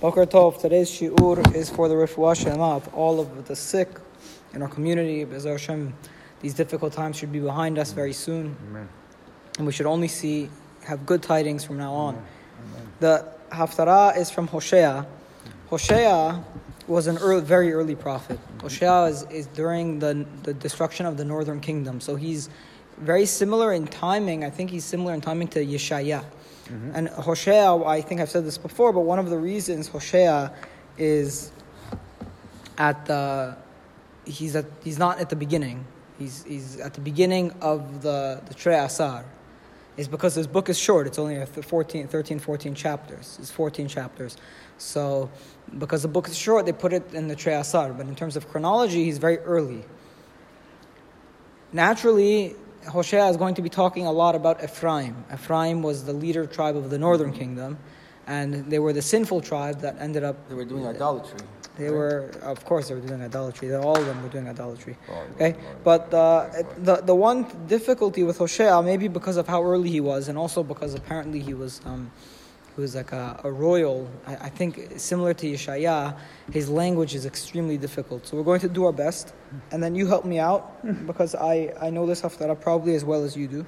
Boker Tov, today's shiur is for the refuah shlema of all of the sick in our community. Be'ezer Hashem, these difficult times should be behind us very soon. Amen. And we should only see, have good tidings from now on. Amen. The Haftarah is from Hosea. Hosea was an early, very early prophet. Hosea is, is during the, the destruction of the northern kingdom. So he's very similar in timing. I think he's similar in timing to Yeshaya. Mm-hmm. And Hosea, I think I've said this before, but one of the reasons Hosea is at the he's at he's not at the beginning. He's he's at the beginning of the the Trei Asar. Is because his book is short. It's only a th- 14, 13, 14 chapters. It's 14 chapters. So, because the book is short, they put it in the Trei Asar. But in terms of chronology, he's very early. Naturally, Hosea is going to be talking a lot about Ephraim. Ephraim was the leader tribe of the northern kingdom, and they were the sinful tribe that ended up. They were doing idolatry. They were, of course, they were doing idolatry. All of them were doing idolatry. Oh, Okay, but uh, the the one difficulty with Hosea, maybe because of how early he was, and also because apparently he was um, who's like a, a royal, I, I, think similar to Yeshaya, his language is extremely difficult. So we're going to do our best, and then you help me out because I, I know this haftarah probably as well as you do.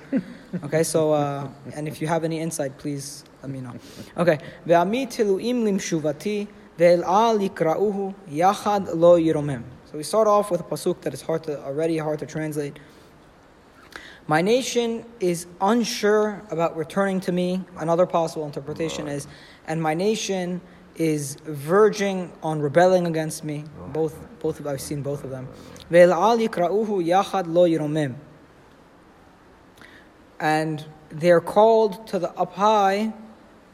Okay, so uh, and if you have any insight, please let me know. Okay, ve'ami yachad lo yiromem. So we start off with a pasuk that is hard to already hard to translate. My nation is unsure about returning to me. Another possible interpretation is, and my nation is verging on rebelling against me. Both, both of, I've seen both of them. And they're called to the up high,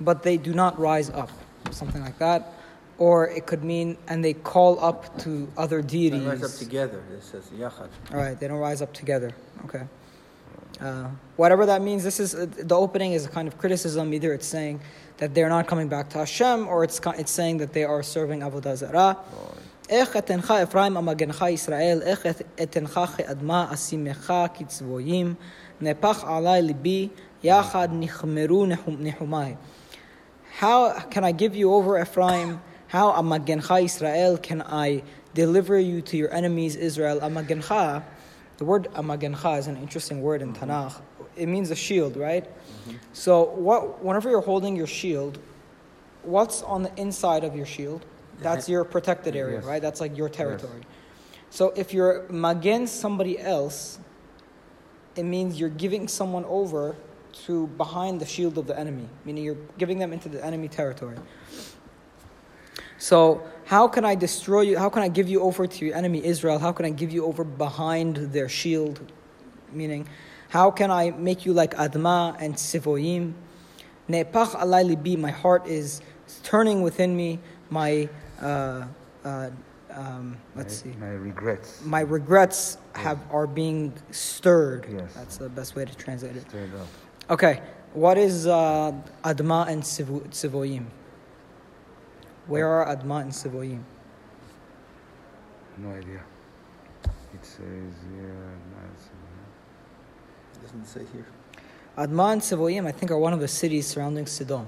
but they do not rise up. Something like that. Or it could mean, and they call up to other deities. They rise up together. It says yachad. All right, they don't rise up together. Okay. Uh, whatever that means, this is uh, the opening is a kind of criticism. Either it's saying that they're not coming back to Hashem, or it's ki- it's saying that they are serving avodah zarah. איך אתנך אפרים המגנך ישראל, איך את- אתנך כאדמה אשימך כצבויים, נפח עלי ליבי, יחד נחמרו נחום- נחומי. How can I give you over Ephraim? How amagencha Israel can I deliver you to your enemies Israel? Amagencha, the word amagencha is an interesting word in Tanakh. It means a shield, right? Mm-hmm. So what, whenever you're holding your shield, what's on the inside of your shield? That's your protected area, Yes. right? That's like your territory. So if you're magen somebody else, it means you're giving someone over to behind the shield of the enemy, meaning you're giving them into the enemy territory. So, how can I destroy you? How can I give you over to your enemy Israel? How can I give you over behind their shield? Meaning, how can I make you like Adma and Sivoyim? Ne'pach alai libi, my heart is turning within me. My, uh, uh, um, let's see My, my regrets. my regrets have are being stirred. Yes. That's the best way to translate it. Straight up. Okay, what is uh, Adma and Sivoyim? Where are Adma and Sivoyim? No idea. It says here. nice. It doesn't say here. Adma and Sivoyim, I think, are one of the cities surrounding Sodom.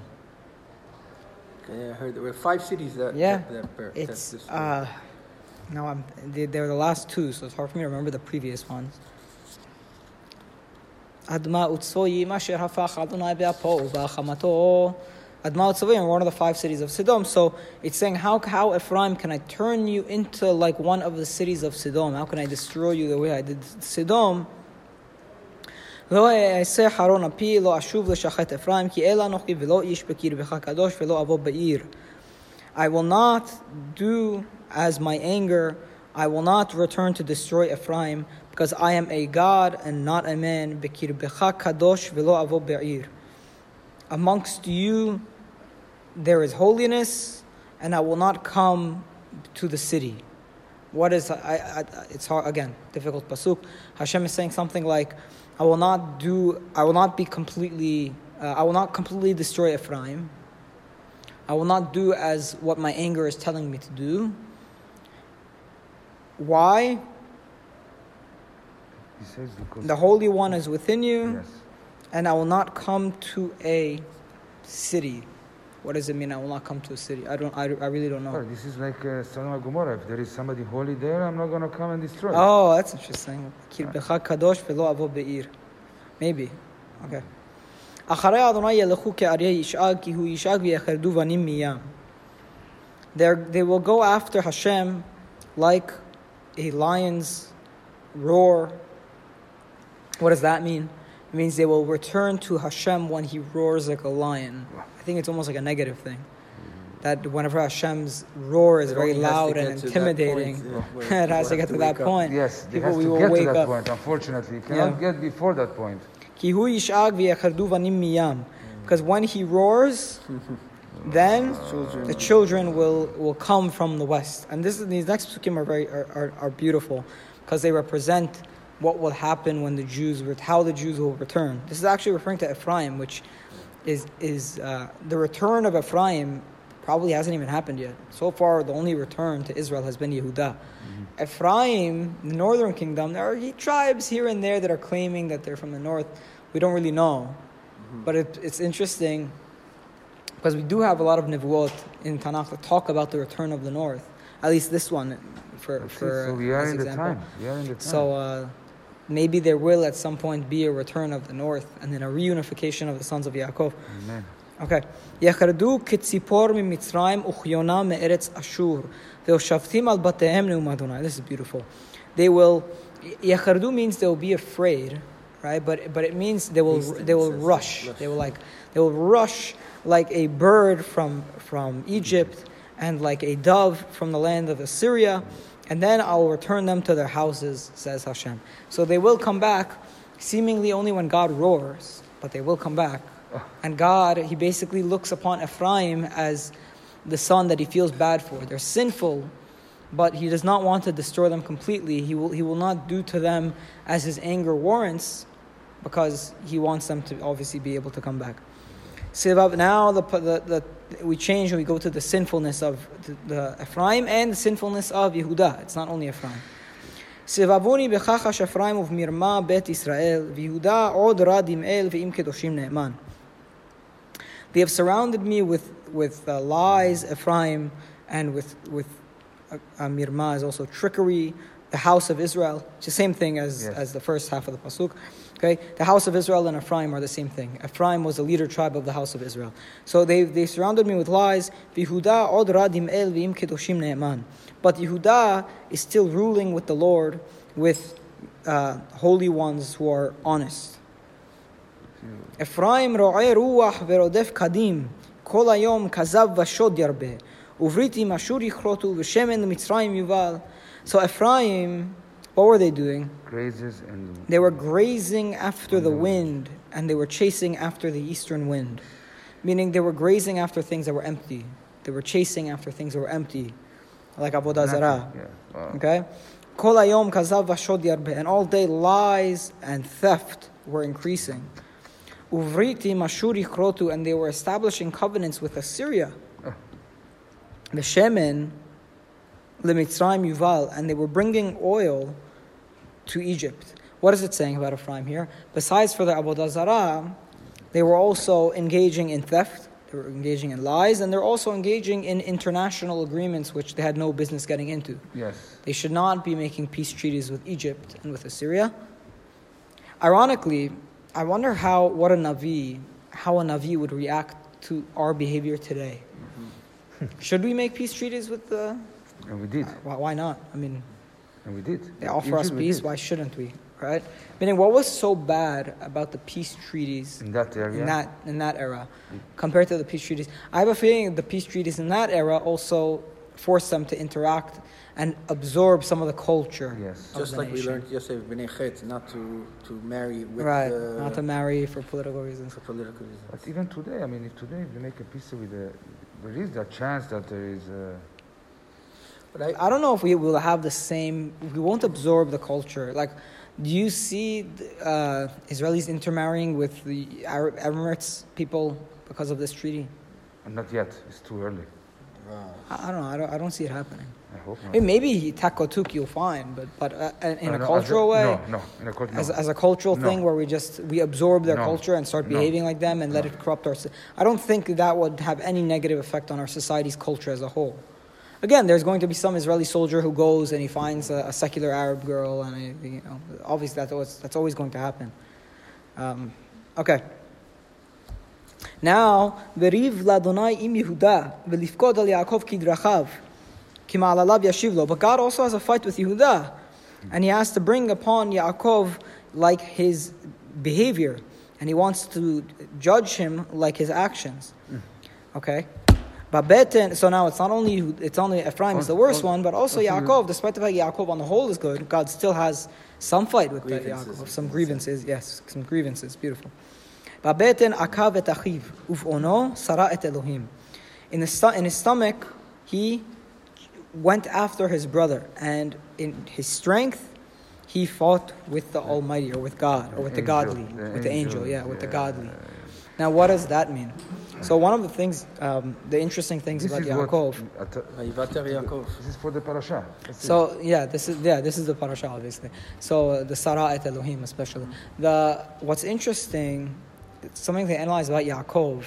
Okay, I heard there were five cities that. Yeah, That, that, that, It's this- uh, no, I'm. They, they're the last two, so it's hard for me to remember the previous ones. Adma Utsvoyim asher hafach Adonai be'apo u'ba'achamato. Admal Tzavim, one of the five cities of Sodom. So it's saying, how, how Ephraim can I turn you into like one of the cities of Sodom? How can I destroy you the way I did Sodom? לא אעשה I will not do as my anger, I will not return to destroy Ephraim, because I am a God and not a man. Amongst you there is holiness, and I will not come to the city. What is, I, I, it's hard, again, difficult pasuk. Hashem is saying something like, I will not do, I will not be completely, uh, I will not completely destroy Ephraim. I will not do as what my anger is telling me to do. Why? He says because. The Holy One is within you, Yes. and I will not come to a city. What does it mean? I will not come to a city. I don't. I, I really don't know. Oh, this is like uh, Sodom and Gomorrah. If there is somebody holy there, I'm not going to come and destroy. Oh, that's interesting. Maybe. Okay. They they will go after Hashem like a lion's roar. What does that mean? It means they will return to Hashem when he roars like a lion. I think it's almost like a negative thing. That whenever Hashem's roar is it very loud and intimidating, point, it has to get to, to that up. point. Yes, people will get wake to that up. point. Unfortunately, you cannot yeah. get before that point. Mm. Because when he roars, then children. the children will, will come from the west. And this, these next psukim are, very, are, are, are beautiful because they represent what will happen when the Jews, how the Jews will return. This is actually referring to Ephraim, which is is uh, the return of Ephraim probably hasn't even happened yet. So far, the only return to Israel has been Yehuda. Ephraim, the northern kingdom, there are tribes here and there that are claiming that they're from the north. We don't really know. But it, it's interesting because we do have a lot of nivuot in Tanakh that talk about the return of the north. At least this one, for, for so we are as in the example. time. We are in the time. So uh, maybe there will at some point be a return of the north and then a reunification of the sons of Yaakov. Amen. Okay. יחרדו כציפור ממצרים וכיונה מארץ אשור והושבתים על בתיהם נאום אדוני. This is beautiful. They will, יחרדו means they will be afraid, right? But, but it means they will, Hasten, they will it says. rush. Rush. They will like, they will rush like a bird from, from Egypt and like a dove from the land of Assyria. And then I will return them to their houses, says Hashem. So they will come back seemingly only when God roars, but they will come back. Oh. And God, He basically looks upon Ephraim as the son that He feels bad for. They're sinful, but He does not want to destroy them completely. He will, he will not do to them as His anger warrants, because He wants them to obviously be able to come back. Sivab, now the, the, the, we change and we go to the sinfulness of the, the Ephraim and the sinfulness of Yehuda. It's not only Ephraim. סבבוני בכחש אפרים ובמרמה בית ישראל, ויהודה עוד רד עם אל ועם קדושים נאמן. They have surrounded me with, with uh, lies, Ephraim, and with, with uh, uh, mirma is also trickery, the house of Israel. It's the same thing as, Yes. as the first half of the Pasuk. Okay? The house of Israel and Ephraim are the same thing. Ephraim was the leader tribe of the house of Israel. So they, they surrounded me with lies. But Yehuda is still ruling with the Lord with uh, holy ones who are honest. Ephraim ro'e ruach verodef kadim. Kol hayom kazav v'shod yarbe. Uvritim ashur yichrotu v'shemen mitzrayim yuval. So Ephraim what were they doing? Grazes and They were grazing after the wind, and they were chasing after the eastern wind. Meaning they were grazing after things that were empty. They were chasing after things that were empty, like Avodah Zarah. Yeah. Wow. Okay? Kol hayom kazav vashod yarbe. And all day lies and theft were increasing. Uvriti mashuri krotu. And they were establishing covenants with Assyria. Veshemen lemitzrayim yuval. And they were bringing oil to Egypt. What is it saying about Ephraim here? Besides for the Avodah Zarah, they were also engaging in theft. They were engaging in lies, and they're also engaging in international agreements which they had no business getting into. Yes. They should not be making peace treaties with Egypt and with Assyria. Ironically, I wonder how what a navi, how a navi would react to our behavior today. Mm-hmm. should we make peace treaties with the? And we did. Uh, why, why not? I mean, And we did. they offer us Egypt we peace. Why shouldn't we? Right? Meaning, what was so bad about the peace treaties In that area. in that in that era compared to the peace treaties. I have a feeling the peace treaties in that era also forced them to interact and absorb some of the culture. Yes. of Just the like we learned yesterday, B'nai Chet, not to, to marry with right, the, not to marry for political reasons. for political reasons. But even today, I mean, if today we make a peace with the, there is that chance that there is. Uh, But I, I don't know if we will have the same. We won't absorb the culture. Like, do you see uh, Israelis intermarrying with the Arab Emirates people because of this treaty? not yet. It's too early. I, I don't know. I don't, I don't see it happening. I hope I not. mean, maybe takotuk you'll find, but but uh, in Uh, a no, as cultural way, No, no, in a cultural as, no. as a cultural No. thing where we just we absorb their No. culture and start No. behaving like them and let it corrupt our. I don't think that would have any negative effect on our society's culture as a whole. Again, there's going to be some Israeli soldier who goes and he finds a, a secular Arab girl, and I, you know, obviously that's always, that's always going to happen. Um, okay. Now, v'riv ladonai im Yehuda v'lifkod al Yaakov kidrachav kima'alalav yashiv lo. But God also has a fight with Yehuda, and He has to bring upon Yaakov like his behavior, and He wants to judge him like his actions. Okay. But Beten, so now it's not only it's only Ephraim is the worst one, but also Yaakov. Despite the fact Yaakov on the whole is good, God still has some fight with. Yaakov, some grievances. Yes, some grievances. Beautiful. Babeten akav et achiv ufono sara et Elohim. In the in his stomach, he went after his brother, and in his strength, he fought with the Almighty or with God or with the Angel, godly, the with the angel. angel, Yeah, with the godly. Now, what does that mean? So one of the things, um, the interesting things This about is Yaakov. what. Yaakov. This is for the parasha. So yeah, this is yeah, this is the parasha obviously. So uh, the Sarah et Elohim especially. The what's interesting, something to analyze about Yaakov,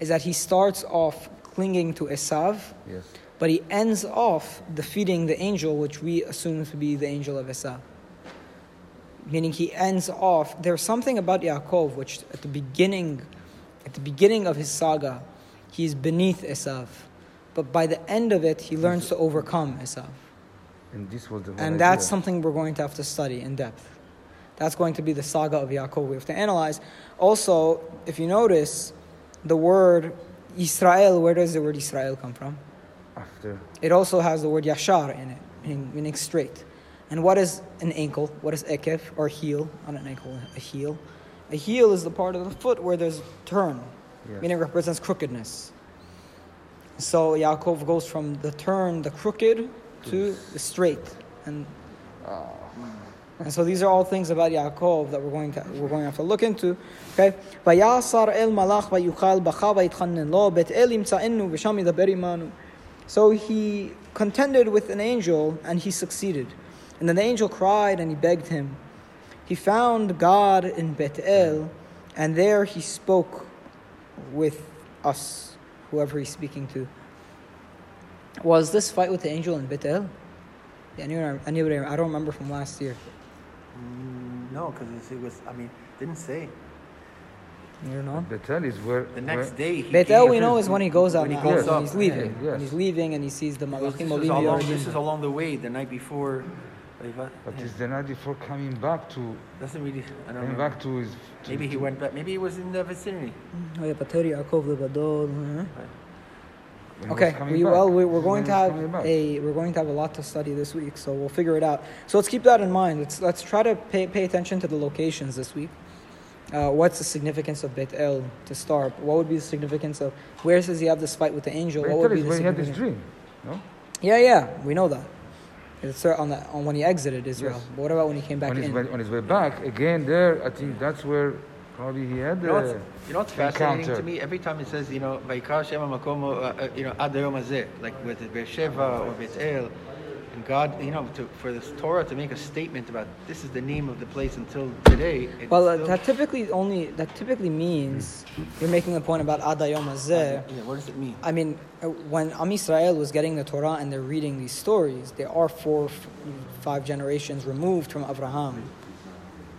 is that he starts off clinging to Esav, yes. but he ends off defeating the angel, which we assume to be the angel of Esav. Meaning he ends off. There's something about Yaakov which at the beginning, at the beginning of his saga, he is beneath Esav, but by the end of it, he learns to overcome Esav. And this was the And idea. that's something we're going to have to study in depth. That's going to be the saga of Yaakov. We have to analyze. Also, if you notice, the word Israel, where does the word Israel come from? after. It also has the word Yashar in it, meaning, meaning straight. And what is an ankle? What is ekef or heel? Not an ankle, a heel. The heel is the part of the foot where there's turn, meaning meaning represents crookedness. So Yaakov goes from the turn, the crooked, to the straight, and and so these are all things about Yaakov that we're going to, we're going to have to look into. Okay. So he contended with an angel and he succeeded. And then the angel cried and he begged him. He found God in Bet El and there he spoke with us, whoever he's speaking to. Was this fight with the angel in Bet El? Yeah, anybody, anybody, I don't remember from last year. Mm, no, because it was. I mean, didn't say. You don't know? Betel is where. The next where, day. He Bethel, we know, is when he goes out When he goes when up, he's leaving. yeah, When yes. he's leaving and he sees the This Malachim was, Olim along, this is along the way, the night before. Vayiva- But yeah. it's the night before coming back to. Doesn't really. I don't Coming know. back to his. To, Maybe he to- went back. Maybe he was in the vicinity. Oh, yeah, Pater Yaakov Lebadol, huh? when he was Okay, we, well, we, we're going to have a we're going to have a lot to study this week, so we'll figure it out. So let's keep that in mind. Let's let's try to pay pay attention to the locations this week. Uh, what's the significance of Beit El to start? What would be the significance of where does he have this fight with the angel? What would Betel be is the when he had his significance? dream. No? Yeah, yeah, we know that. It's on the on when he exited Israel. Yes. But what about when he came back on, his in? way, on his way back, again there, I think that's where probably he had You know, what's, the. you know what's fascinating encounter. to me? Every time he says, you know, Vaikar Shema Makomo, uh, uh, you know, Ad Hayom Hazeh, like with Beersheba or Bet El, and God, you know, to, for this Torah to make a statement about this is the name of the place until today. Well, uh, that typically only that typically means you're making a point about Adayom Hazeh. Yeah, what does it mean? I mean, uh, when Am Yisrael was getting the Torah and they're reading these stories, they are four, five generations removed from Abraham,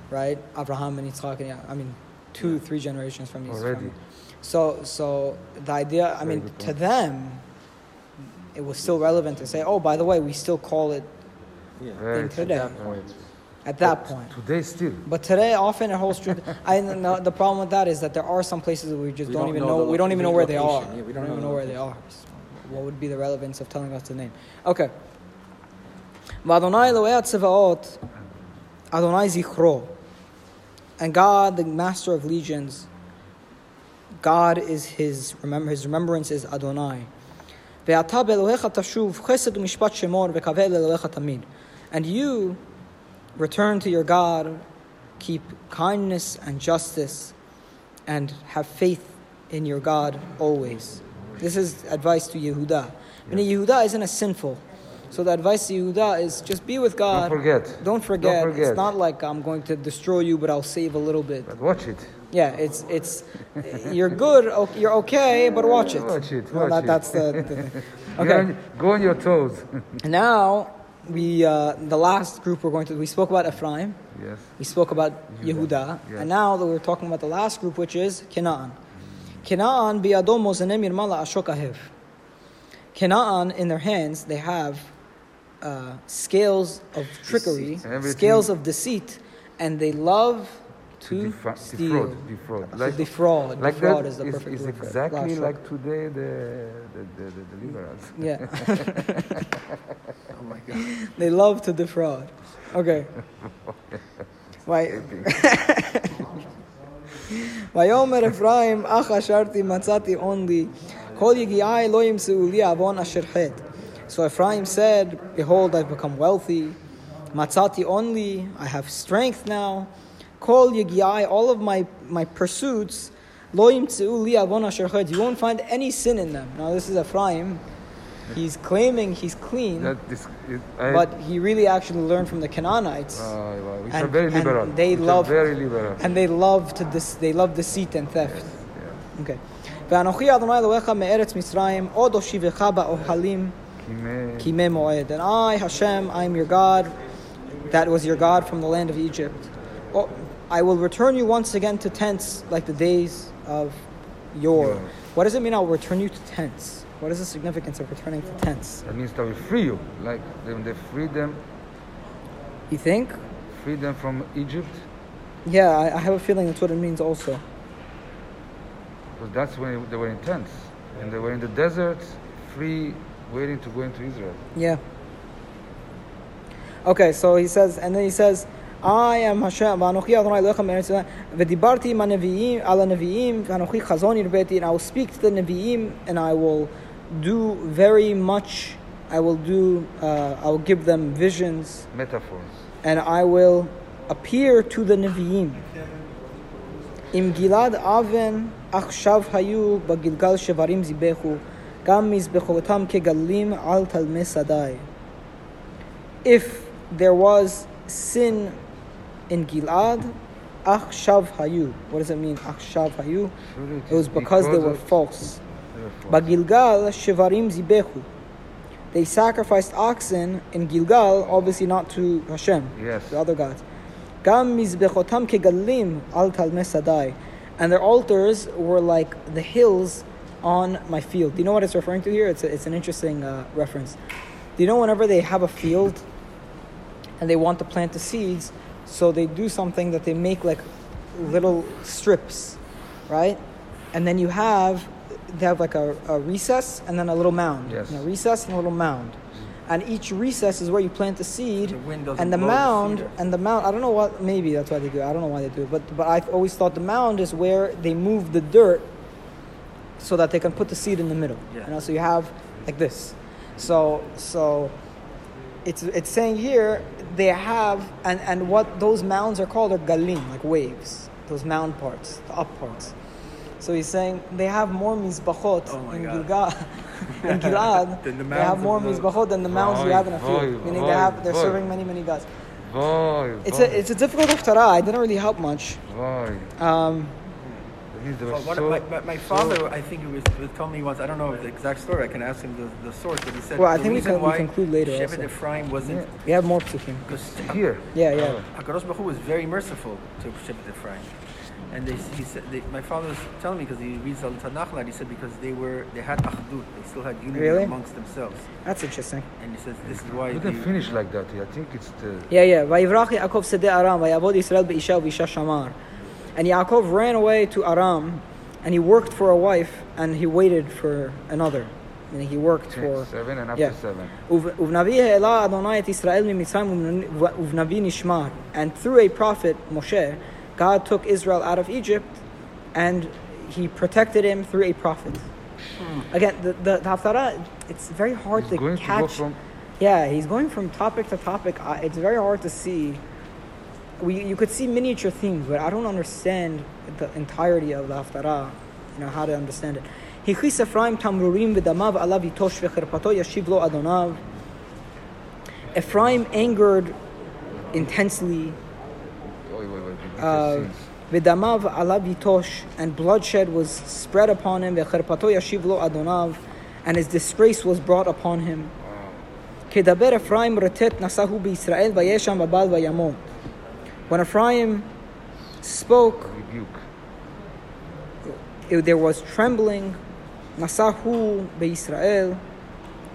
right? Abraham and Yitzchak, and yeah, I mean, two, three generations from Yitzchak. Already. So, so the idea, I mean, to them, it was still relevant to say, oh, by the way, we still call it Yeah. Very today. At that point. at that point. Today still. But today, often it holds true. I know the problem with that is that there are some places that we just We don't, don't even know know. we don't even know where they are. Yeah, we don't even know where they are. So what would be the relevance of telling us the name? Okay. V'Adonai Elohei Tzavaot, Adonai Zichro, and God, the Master of Legions. God is his remember. His remembrance is Adonai. And you return to your God, keep kindness and justice, and have faith in your God always. This is advice to Yehuda. And Yehuda isn't a sinful. So the advice to Yehuda is just be with God. Don't forget. Don't forget. Don't forget. It's not like I'm going to destroy you, but I'll save a little bit. But watch it. Yeah, it's it's you're good. o- You're okay, but watch it. Watch it, Well, watch that, it. That's the, the thing. Okay. on- Go on your toes. now we uh, the last group we're going to we spoke about Ephraim. yes. We spoke about Yehuda, Yehuda, yeah. and now that we're talking about the last group, which is Canaan. Canaan biadom mozanem yirmala ashok ahev. Canaan, in their hands, they have uh, scales of trickery, Everything. scales of deceit, and they love to Defra- steal. defraud. Defraud. To Like, defraud. like defraud that is the is, perfect is word for it. exactly Last like word. today the the, the, the deliverance. Yeah. Oh my God. They love to defraud. Okay. Why? ויאמר אפרים אך אשרתי מצאתי only כל יגיעי לא ימצאו לי עוון אשר חטא. So Ephraim said, Behold, I've become wealthy. Matzati only, I have strength now. Kol yigiai, all of my, my pursuits, lo yimtzeu li avon asher chayt. You won't find any sin in them. Now this is Ephraim. He's claiming he's clean, That is, it, I, but he really actually learned from the Canaanites. Wow, wow. It's And- a very and liberal. they It's a love- very liberal. and they love to dis, they love deceit and theft. Yeah. Okay. ואנוכי אדוני אלוהיך מארץ מצרים, עוד אושיבך באוהלים Kime- כימי מועד. And I, Hashem, I am your God, that was your God from the land of Egypt. I will return you once again to tents like the days of yore. Yore. What does it mean I'll return you to tents? What is the significance of returning to tents? That means that we free you. Like when they free them, You think? free them from Egypt, Yeah, I, I have a feeling that's what it means also. because that's when they were in tents. And they were in the desert, free, waiting to go into Israel. Yeah. Okay, so he says, and then he says, I am Hashem, Vanochi Adonai Elohim Eretz Yisrael, Vedibarti Vanochi Chazon and I will speak to the Nevi'im, and I will do very much, I will do, uh, I will give them visions. Metaphors. And I will appear to the Nevi'im. Im Gilad Aven, Achshav Hayu, Bagilgal Shevarim Zibechu, Gam Mizbechotam Kegalim Al If there was sin in Gilad, Achshav Hayu. What does it mean, Achshav Hayu? It was because, they were false. But Gilgal, Shivarim Zibehu. They sacrificed oxen in Gilgal, obviously not to Hashem, yes. the other gods. Gam Mizbechotam Kegalim Al Talme And their altars were like the hills on my field. Do you know what it's referring to here? It's, a, it's an interesting uh, reference. Do you know whenever they have a field and they want to plant the seeds, so they do something that they make like little strips, right? And then you have they have like a, a recess and then a little mound. Yes. And a recess and a little mound. And each recess is where you plant the seed. The and the blow the mound and the mound I don't know what maybe that's why they do it. I don't know why they do it. But but I've always thought the mound is where they move the dirt so that they can put the seed in the middle. Yeah. You know, so you have like this. So so it's it's saying here they have and and what those mounds are called are galim, like waves. Those mound parts, the up parts. So he's saying they have more mizbachot Oh in. Gilgal, in Gilad. The they have more the- mizbachot than the mounds we have in a field. voy, Meaning they have they're serving many many gods. It's a it's a difficult haftarah. It didn't really help much. Um, That means they were well, what, so, my, my, my, father, so I think he was, was telling me once. I don't know the exact story. I can ask him the, the source, but he said. Well, I think we can we conclude later. Shevet also. Ephraim wasn't. Yeah, we have more to him because Here. Yeah, yeah. Oh. Hakadosh Baruch was very merciful to Shevet Ephraim, and they, he said they, my father was telling me because he reads Al Tanakh and he said because they were they had achdut, they still had unity really? amongst themselves. That's interesting. And he says this is why. Didn't they, finish like that. I think it's the. Yeah, yeah. Vayivrachi Yaakov Sedeh Aram, Vayavod Israel Beisha Beisha Shamar. And Yaakov ran away to Aram, and he worked for a wife, and he waited for another. And he worked for seven and after yeah. seven. Israel And through a prophet Moshe, God took Israel out of Egypt, and He protected him through a prophet. Hmm. Again, the, the, the Haftarah, it's very hard he's to catch. To from... Yeah, he's going from topic to topic. It's very hard to see We you could see miniature themes, but I don't understand the entirety of the haftarah. You know how to understand it. הכניס אפרים תמרורים ודמיו עליו יטוש וחרפתו ישיב לו אדוניו. Ephraim angered intensely, Wait, wait, wait. Because uh, sins. ודמיו עליו יטוש, and bloodshed was spread upon him, וחרפתו ישיב לו אדוניו, and his disgrace was brought upon him. כדבר אפרים רטט נשאהו בישראל, ויש שם בבל וימות. When Ephraim spoke, Rebuke. it- there was trembling. Nasahu beIsrael.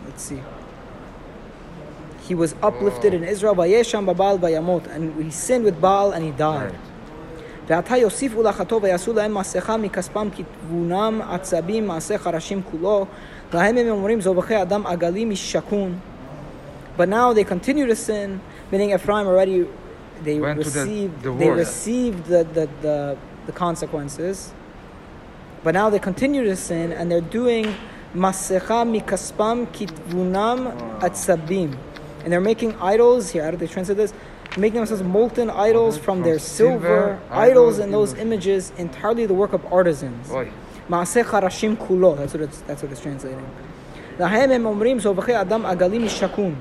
Let's see. He was uplifted in Israel. Vayesham babal vayamot, and he sinned with Baal and he died. Right. ועתה יוסיפו לחטוא ויעשו להם מסכה מכספם כתבונם עצבים מעשה חרשים כולו להם הם אומרים זובחי אדם עגלי משכון But now they continue to sin, meaning Ephraim already they Went to the received they divorce. received the, the, the, the consequences. But now they continue to sin and they're doing masecha mikaspam kitvunam atzabim. And they're making idols here. How do they translate this? Making themselves molten idols Mhm. from, From their silver, silver, idols idols and those in- images, entirely the work of artisans. Oy. מעשה חרשים כולו, that's what it's, that's what it's translating. להם הם אומרים זובחי אדם עגלים משכון.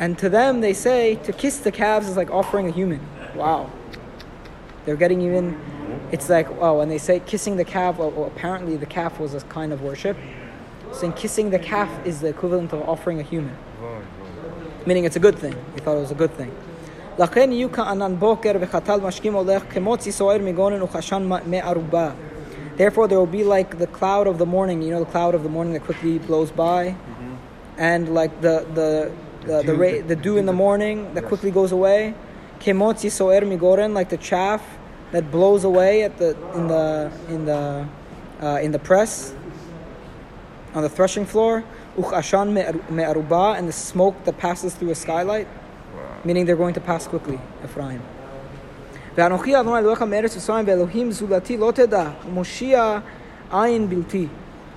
And to them they say to kiss the calves is like offering a human. Wow. They're getting even, it's like, oh, when they say kissing the calf, well, well, apparently the calf was a kind of worship. Saying kissing the calf is the equivalent of offering a human. Oy, oy. meaning it's a good thing. He thought it was a good thing. לכן יהיו כענן בוקר וחתל משקים הולך כמוצי סוער מגונן וכשן מערובה. Therefore there will be like the cloud of the morning, you know the cloud of the morning that quickly blows by, and like the the the, the, dew- ra- the dew in the morning that Yes. quickly goes away. Kemotzi soer migoren, like the chaff that blows away at the in the in the uh, in the press on the threshing floor. Uchashan me'aruba, and the smoke that passes through a skylight, meaning they're going to pass quickly. Ephraim. ואנוכי אדוני אלוהיך מארץ מצרים ואלוהים זולתי לא תדע ומושיע עין בלתי.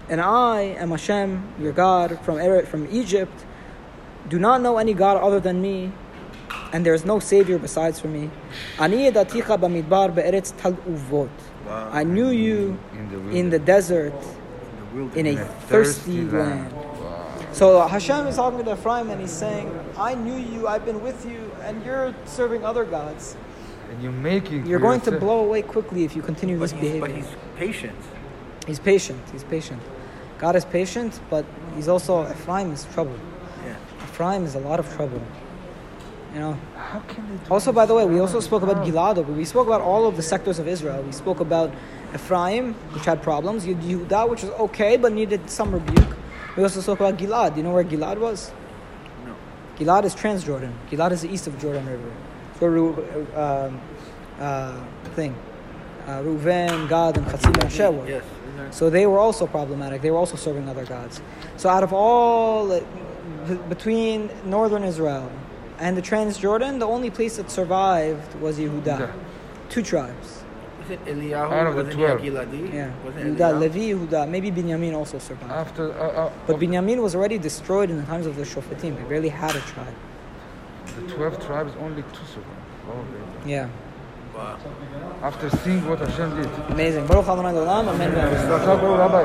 And I am Hashem, your God, from, Eret- from Egypt. do not know any God other than me, and there is no Savior besides for me. Wow. I knew you in the, desert, in, a thirsty, land. So Hashem is talking to Ephraim and he's saying, I knew you, I've been with you, and you're serving other gods. And you're making. You're going to blow away quickly if you continue this behavior. But he's patient. He's patient. He's patient. God is patient, but he's also Ephraim is troubled. Ephraim is a lot of trouble. You know? How can they Also, by the way, we also spoke about Gilad. but We spoke about all of the sectors of Israel. We spoke about Ephraim, which had problems. Yehuda, which was okay, but needed some rebuke. We also spoke about Gilad. You know where Gilad was? No. Gilad is Transjordan. Gilad is the east of Jordan River. So, Ru- um, uh, thing. Uh, Reuven, Gad, and Chatzi Menashe were. Yes. So they were also problematic. They were also serving other gods. So out of all, uh, between northern Israel and the Transjordan, the only place that survived was Yehuda. Yehuda. Two tribes. Wasn't Eliyahu, Out of the wasn't he 12. Giladi? Yeah. Wasn't Yehuda, Eliyahu? Levi, Yehuda. Maybe Binyamin also survived. After. Uh, uh, But of Binyamin was already destroyed in the times of the Shofetim. They barely had a tribe. the 12 tribes, only two survived. Oh. Yeah. Wow. After seeing what Hashem did. Amazing. Baruch Adonai Olam. Amen. Rabbi.